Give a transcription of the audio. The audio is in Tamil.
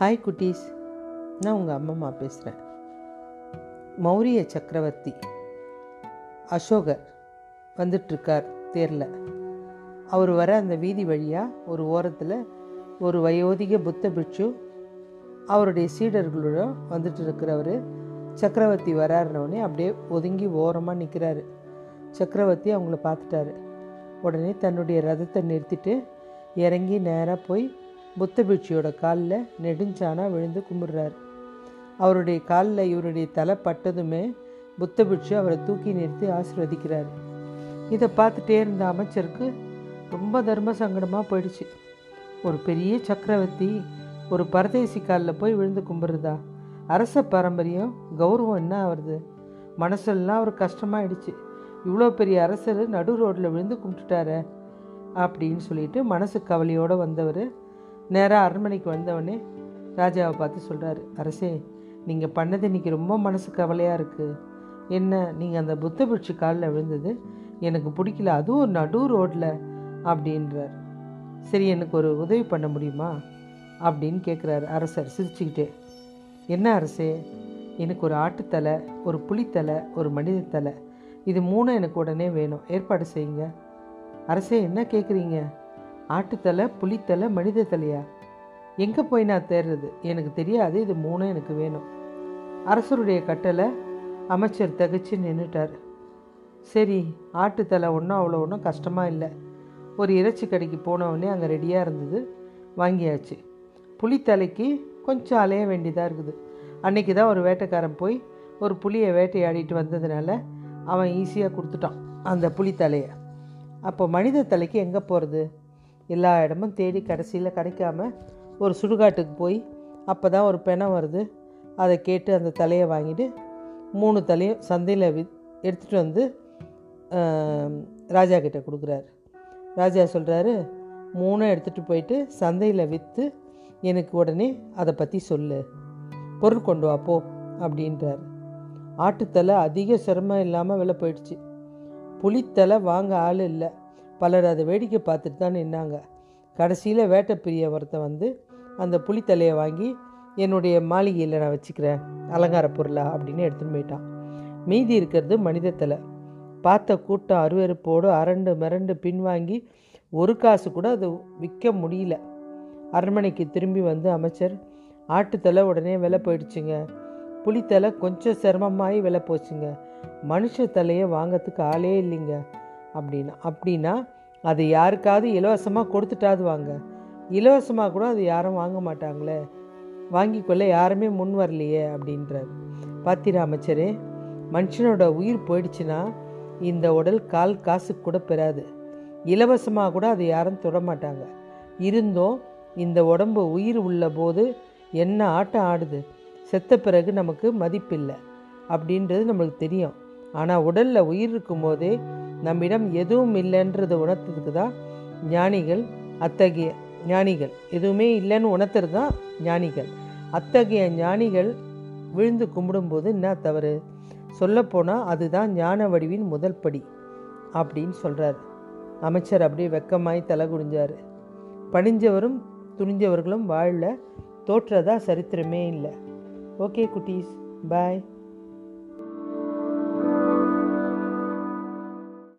ஹாய் குட்டீஸ். நான் உங்கள் அம்மம்மா பேசுகிறேன் மௌரிய சக்கரவர்த்தி அசோகர் வந்துட்டுருக்கார் தேரில். அவர் வர அந்த வீதி வழியாக ஒரு ஓரத்தில் ஒரு வயோதிக புத்த பிட்சு அவருடைய சீடர்களோட வந்துட்டு இருக்கிறவர் சக்கரவர்த்தி வராருனவுடனே அப்படியே ஒதுங்கி ஓரமாக நிற்கிறாரு சக்கரவர்த்தி அவங்கள பார்த்துட்டாரு. உடனே தன்னுடைய ரதத்தை நிறுத்திட்டு இறங்கி நேராக போய் புத்த பிட்சியோட காலில் நெடுஞ்சானாக விழுந்து கும்பிடுறார். அவருடைய காலில் இவருடைய தலை பட்டதுமே புத்த பிட்சு அவரை தூக்கி நிறுத்தி ஆசீர்வதிக்கிறார். இதை பார்த்துட்டே இருந்த அமைச்சருக்கு ரொம்ப தர்ம சங்கடமாக போயிடுச்சு. ஒரு பெரிய சக்கரவர்த்தி ஒரு பரதேசி காலில் போய் விழுந்து கும்பிட்றதா? அரச பாரம்பரியம் கௌரவம் என்ன ஆகுறது மனசெல்லாம் அவர் கஷ்டமாயிடுச்சு. இவ்வளோ பெரிய அரசர் நடு ரோட்டில் விழுந்து கும்பிட்டுட்டார அப்படின்னு சொல்லிட்டு மனசு கவலையோடு வந்தவர் நேராக அரண்மனைக்கு வந்தவொடனே ராஜாவை பார்த்து சொல்கிறாரு அரசே நீங்கள் பண்ணது இன்றைக்கி ரொம்ப மனசு கவலையாக இருக்குது என்ன நீங்கள் அந்த புத்த பிட்சு காலில் விழுந்தது? எனக்கு பிடிக்கல அதுவும் நடு ரோட்டில் அப்படின்றார். சரி எனக்கு ஒரு உதவி பண்ண முடியுமா? அப்படின்னு கேட்குறாரு அரசர் சிரிச்சுக்கிட்டே. என்ன அரசே எனக்கு ஒரு ஆட்டுத்தலை ஒரு புலித்தலை ஒரு மனித தலை இது மூணும் எனக்கு உடனே வேணும். ஏற்பாடு செய்யுங்க. அரசே என்ன கேட்குறீங்க ஆட்டுத்தலை புளித்தலை மனித தலையா? எங்கே போய் நான் தேடுறது எனக்கு தெரியாது இது மூணும் எனக்கு வேணும். அரசருடைய கட்டளை அமைச்சர் தகச்சு நின்றுட்டார் சரி ஆட்டுத்தலை ஒன்றும் அவ்வளோ ஒன்றும் கஷ்டமாக இல்லை. ஒரு இறைச்சி கடைக்கு போனவொடனே அங்கே ரெடியாக இருந்தது வாங்கியாச்சு. புலித்தலைக்கு கொஞ்சம் அலைய வேண்டியதாக இருக்குது. அன்றைக்கி தான் ஒரு வேட்டைக்காரன் போய் ஒரு புளியை வேட்டையாடிட்டு வந்ததுனால அவன் ஈஸியாக கொடுத்துட்டான் அந்த புலித்தலையை. அப்போ மனித தலைக்கு எங்கே போகிறது எல்லா இடமும் தேடி கடைசியில் கிடைக்காம ஒரு சுடுகாட்டுக்கு போய் அப்போ தான் ஒரு பெணம் வருது. அதை கேட்டு அந்த தலையை வாங்கிட்டு மூணு தலையும் சந்தையில் வி எடுத்துகிட்டு வந்து ராஜா கிட்டே கொடுக்குறாரு. ராஜா சொல்கிறாரு மூணும் எடுத்துகிட்டு போயிட்டு சந்தையில் விற்று எனக்கு உடனே அதை பற்றி சொல்லு. பொருள் கொண்டு வா போ அப்படின்றார். ஆட்டுத்தலை அதிக சிரமம் இல்லாமல் விலை போயிடுச்சு. புளித்தலை வாங்க ஆள் இல்லை. பலர் அதை வேடிக்கை பார்த்துட்டு தான் நின்னாங்க. கடைசியில் வேட்டைப்பிரிய ஒருத்தன் வந்து அந்த புளித்தலையை வாங்கி என்னுடைய மாளிகையில் நான் வச்சுக்கிறேன் அலங்கார பொருளா? அப்படின்னு எடுத்துன்னு போயிட்டான். மீதி இருக்கிறது மனித தலை. பார்த்த கூட்டம் அருவறுப்போடு அரண்டு மிரண்டு பின்வாங்கி ஒரு காசு கூட அது விற்க முடியல. அரண்மனைக்கு திரும்பி வந்து அமைச்சர் ஆட்டுத்தலை உடனே விலை போயிடுச்சுங்க. புளித்தலை கொஞ்சம் சிரமமாகி விலை போச்சுங்க. மனுஷ தலையை வாங்கிறதுக்கு ஆளே இல்லைங்க. அப்படின்னா. அப்படின்னா அது யாருக்காவது இலவசமாக கொடுத்துட்டாது வாங்க இலவசமாக கூட அது யாரும் வாங்க மாட்டாங்களே. வாங்கிக்கொள்ள யாருமே முன் வரலையே அப்படின்றார். பாத்திரா அமைச்சரே மனுஷனோட உயிர் போயிடுச்சுன்னா இந்த உடல் கால் காசு கூட பெறாது. இலவசமாக கூட அதை யாரும் தொட மாட்டாங்க. இருந்தும் இந்த உடம்பு உயிர் உள்ள போது என்ன ஆட்டம் ஆடுது? செத்த பிறகு நமக்கு மதிப்பில்லை. அப்படின்றது நம்மளுக்கு தெரியும். ஆனால் உடலில் உயிர் இருக்கும்போதே நம்மிடம் எதுவும் இல்லைன்றது உணர்த்ததுக்கு தான் ஞானிகள் அத்தகைய ஞானிகள். எதுவுமே இல்லைன்னு உணர்த்துறது தான் ஞானிகள். அத்தகைய ஞானிகள் விழுந்து கும்பிடும்போது என்ன தவறு? சொல்லப்போனால் அதுதான் ஞான வடிவின் முதல் படி அப்படின்னு சொல்கிறார் அமைச்சர் அப்படியே வெக்கமாய் தலை குடிஞ்சார் பணிஞ்சவரும் துணிஞ்சவர்களும் வாழல தோற்றதா சரித்திரமே இல்லை. ஓகே குட்டீஸ். பாய்.